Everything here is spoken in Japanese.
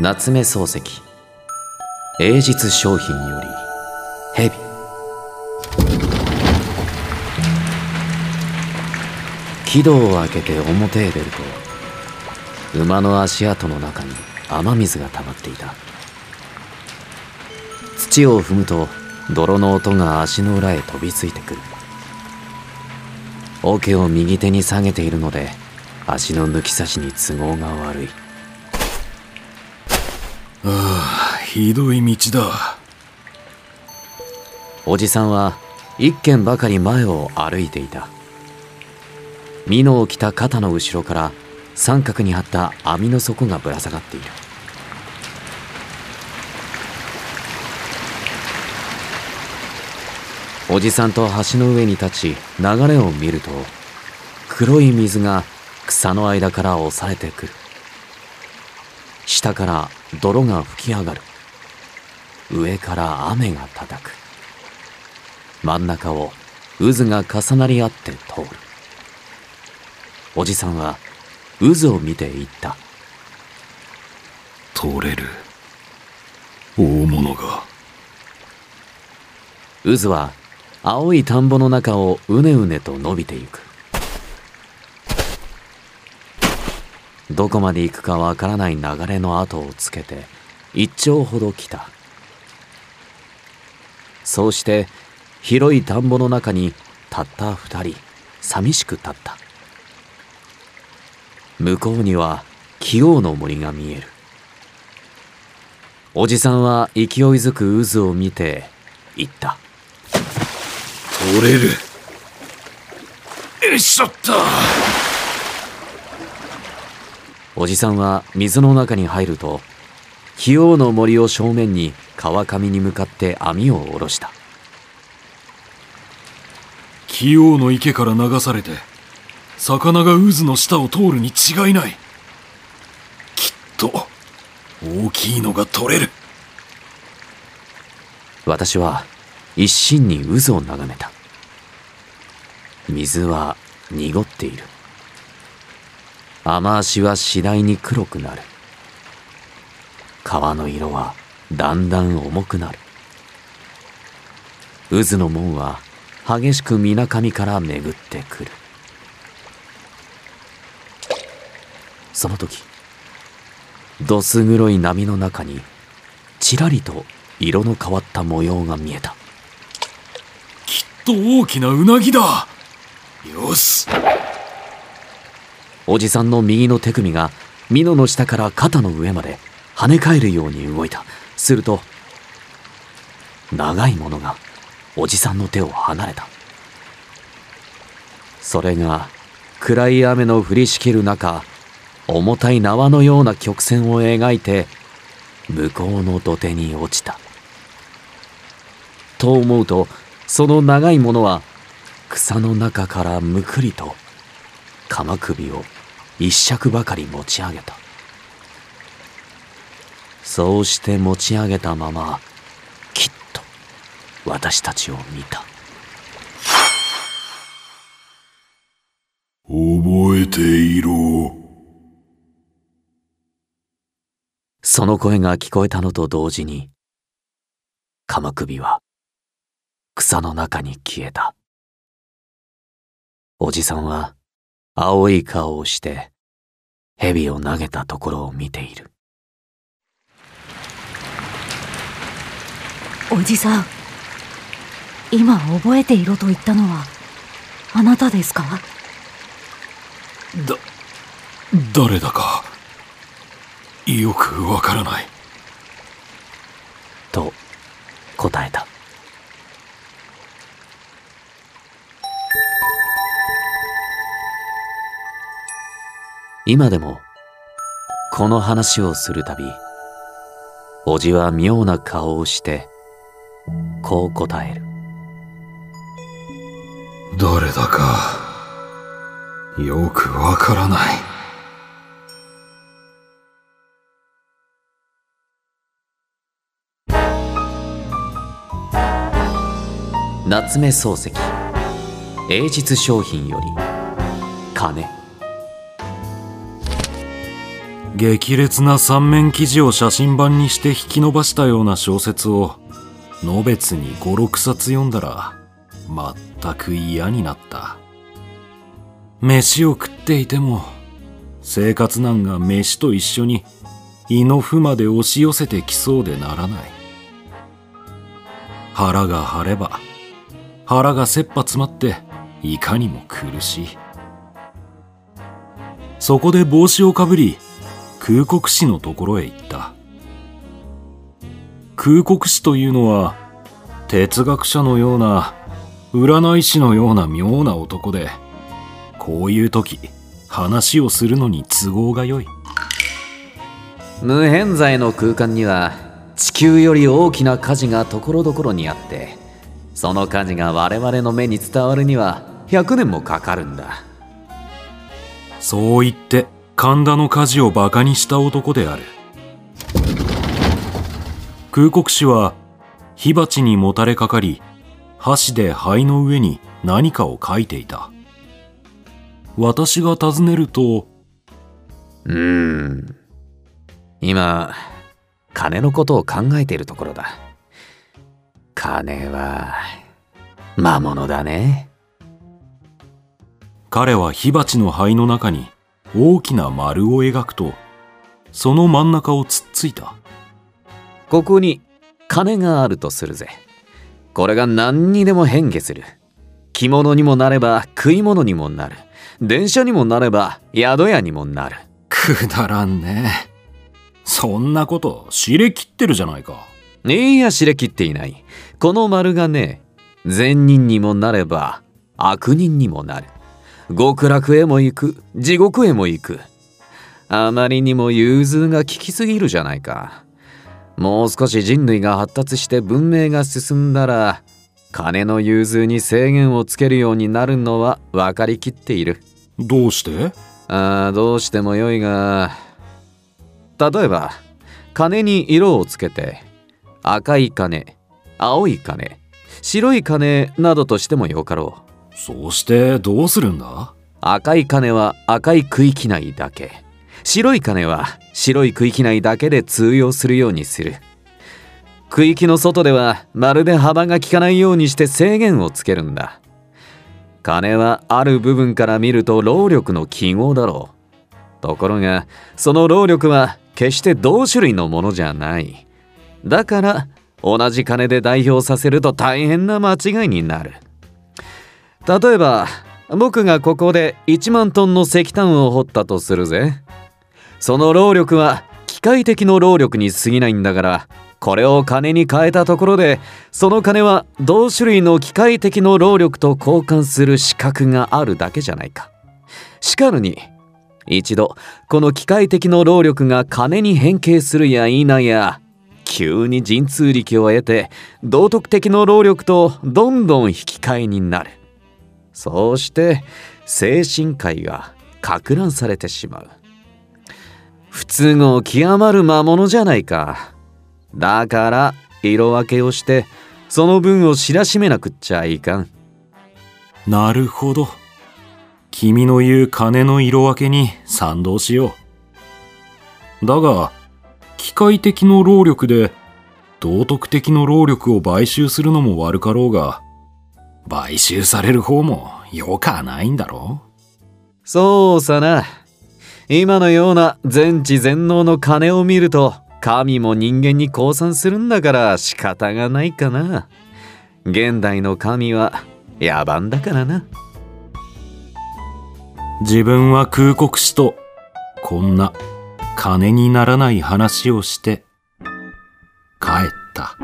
夏目漱石。英実商品より蛇。木戸を開けて表へ出ると馬の足跡の中に雨水が溜まっていた。土を踏むと泥の音が足の裏へ飛びついてくる。桶を右手に下げているので足の抜き差しに都合が悪い。ああひどい道だ。おじさんは一軒ばかり前を歩いていた。美濃を着た肩の後ろから三角に張った網の底がぶら下がっている。おじさんと橋の上に立ち流れを見ると黒い水が草の間から押されてくる。下から泥が吹き上がる。上から雨が叩く。真ん中を渦が重なり合って通る。おじさんは渦を見て言った。通れる。大物が。渦は青い田んぼの中をうねうねと伸びてゆくどこまで行くかわからない流れの後をつけて一丁ほど来た。そうして広い田んぼの中にたった二人寂しく立った。向こうには器用の森が見える。おじさんは勢いづく渦を見て言った。通れる。よいしょっと。おじさんは水の中に入ると器用の森を正面に川上に向かって網を下ろした。器用の池から流されて魚が渦の下を通るに違いない。きっと大きいのが取れる。私は一心に渦を眺めた。水は濁っている雨足は次第に黒くなる。川の色はだんだん重くなる。渦の門は激しく水上から巡ってくる。その時どす黒い波の中にちらりと色の変わった模様が見えた。きっと大きなうなぎだ。よし。おじさんの右の手首が美濃の下から肩の上まで跳ね返るように動いた。すると長いものがおじさんの手を離れた。それが暗い雨の降りしきる中重たい縄のような曲線を描いて向こうの土手に落ちた。と思うとその長いものは草の中からむくりと鎌首を一尺ばかり持ち上げた。そうして持ち上げたままきっと私たちを見た。覚えていろ。その声が聞こえたのと同時に鎌首は草の中に消えた。おじさんは青い顔をして蛇を投げたところを見ている。おじさん今覚えていろと言ったのはあなたですか？だ誰だかよくわからない。と答えた今でもこの話をするたびおじは妙な顔をしてこう答える。誰だかよくわからない。夏目漱石。英実商品より金激烈な三面記事を写真版にして引き伸ばしたような小説をのべつに56冊読んだら全く嫌になった。飯を食っていても生活難が飯と一緒に胃の負まで押し寄せてきそうでならない。腹が張れば腹が切羽詰まっていかにも苦しい。そこで帽子をかぶり空国師のところへ行った。空国師というのは哲学者のような占い師のような妙な男でこういう時話をするのに都合が良い。無偏在の空間には地球より大きな火事がところどころにあってその火事が我々の目に伝わるには100年もかかるんだ。そう言って神田の火事をバカにした男である。空国師は火鉢にもたれかかり箸で灰の上に何かを書いていた。私が尋ねるとうーん。今金のことを考えているところだ。金は魔物だね。彼は火鉢の灰の中に大きな丸を描くとその真ん中をつっついた。ここに金があるとするぜ。これが何にでも変化する。着物にもなれば食い物にもなる。電車にもなれば宿屋にもなる。くだらんね。そんなこと知れきってるじゃないか。いや知れきっていない。この丸がね善人にもなれば悪人にもなる極楽へも行く。地獄へも行く。あまりにも融通が利きすぎるじゃないか。もう少し人類が発達して文明が進んだら金の融通に制限をつけるようになるのは分かりきっている。どうして？ああどうしてもよいが。例えば金に色をつけて赤い金青い金白い金などとしてもよかろうそしてどうするんだ？赤い金は赤い区域内だけ。白い金は白い区域内だけで通用するようにする。区域の外ではまるで幅が利かないようにして制限をつけるんだ。金はある部分から見ると労力の記号だろう。ところがその労力は決して同種類のものじゃない。だから同じ金で代表させると大変な間違いになる。例えば僕がここで1万トンの石炭を掘ったとするぜ。その労力は機械的の労力に過ぎないんだからこれを金に変えたところでその金は同種類の機械的の労力と交換する資格があるだけじゃないか。しかるに一度この機械的の労力が金に変形するや否や急に神通力を得て道徳的の労力とどんどん引き換えになる。そうして精神界がか乱されてしまう。不都合極まる魔物じゃないか。だから色分けをしてその分を知らしめなくっちゃいかん。なるほど。君の言う金の色分けに賛同しよう。だが機械的の労力で道徳的の労力を買収するのも悪かろうが買収される方もよかないんだろそうさな。今のような全知全能の金を見ると神も人間に降参するんだから仕方がないかな。現代の神は野蛮だからな。自分は空国師とこんな金にならない話をして帰った。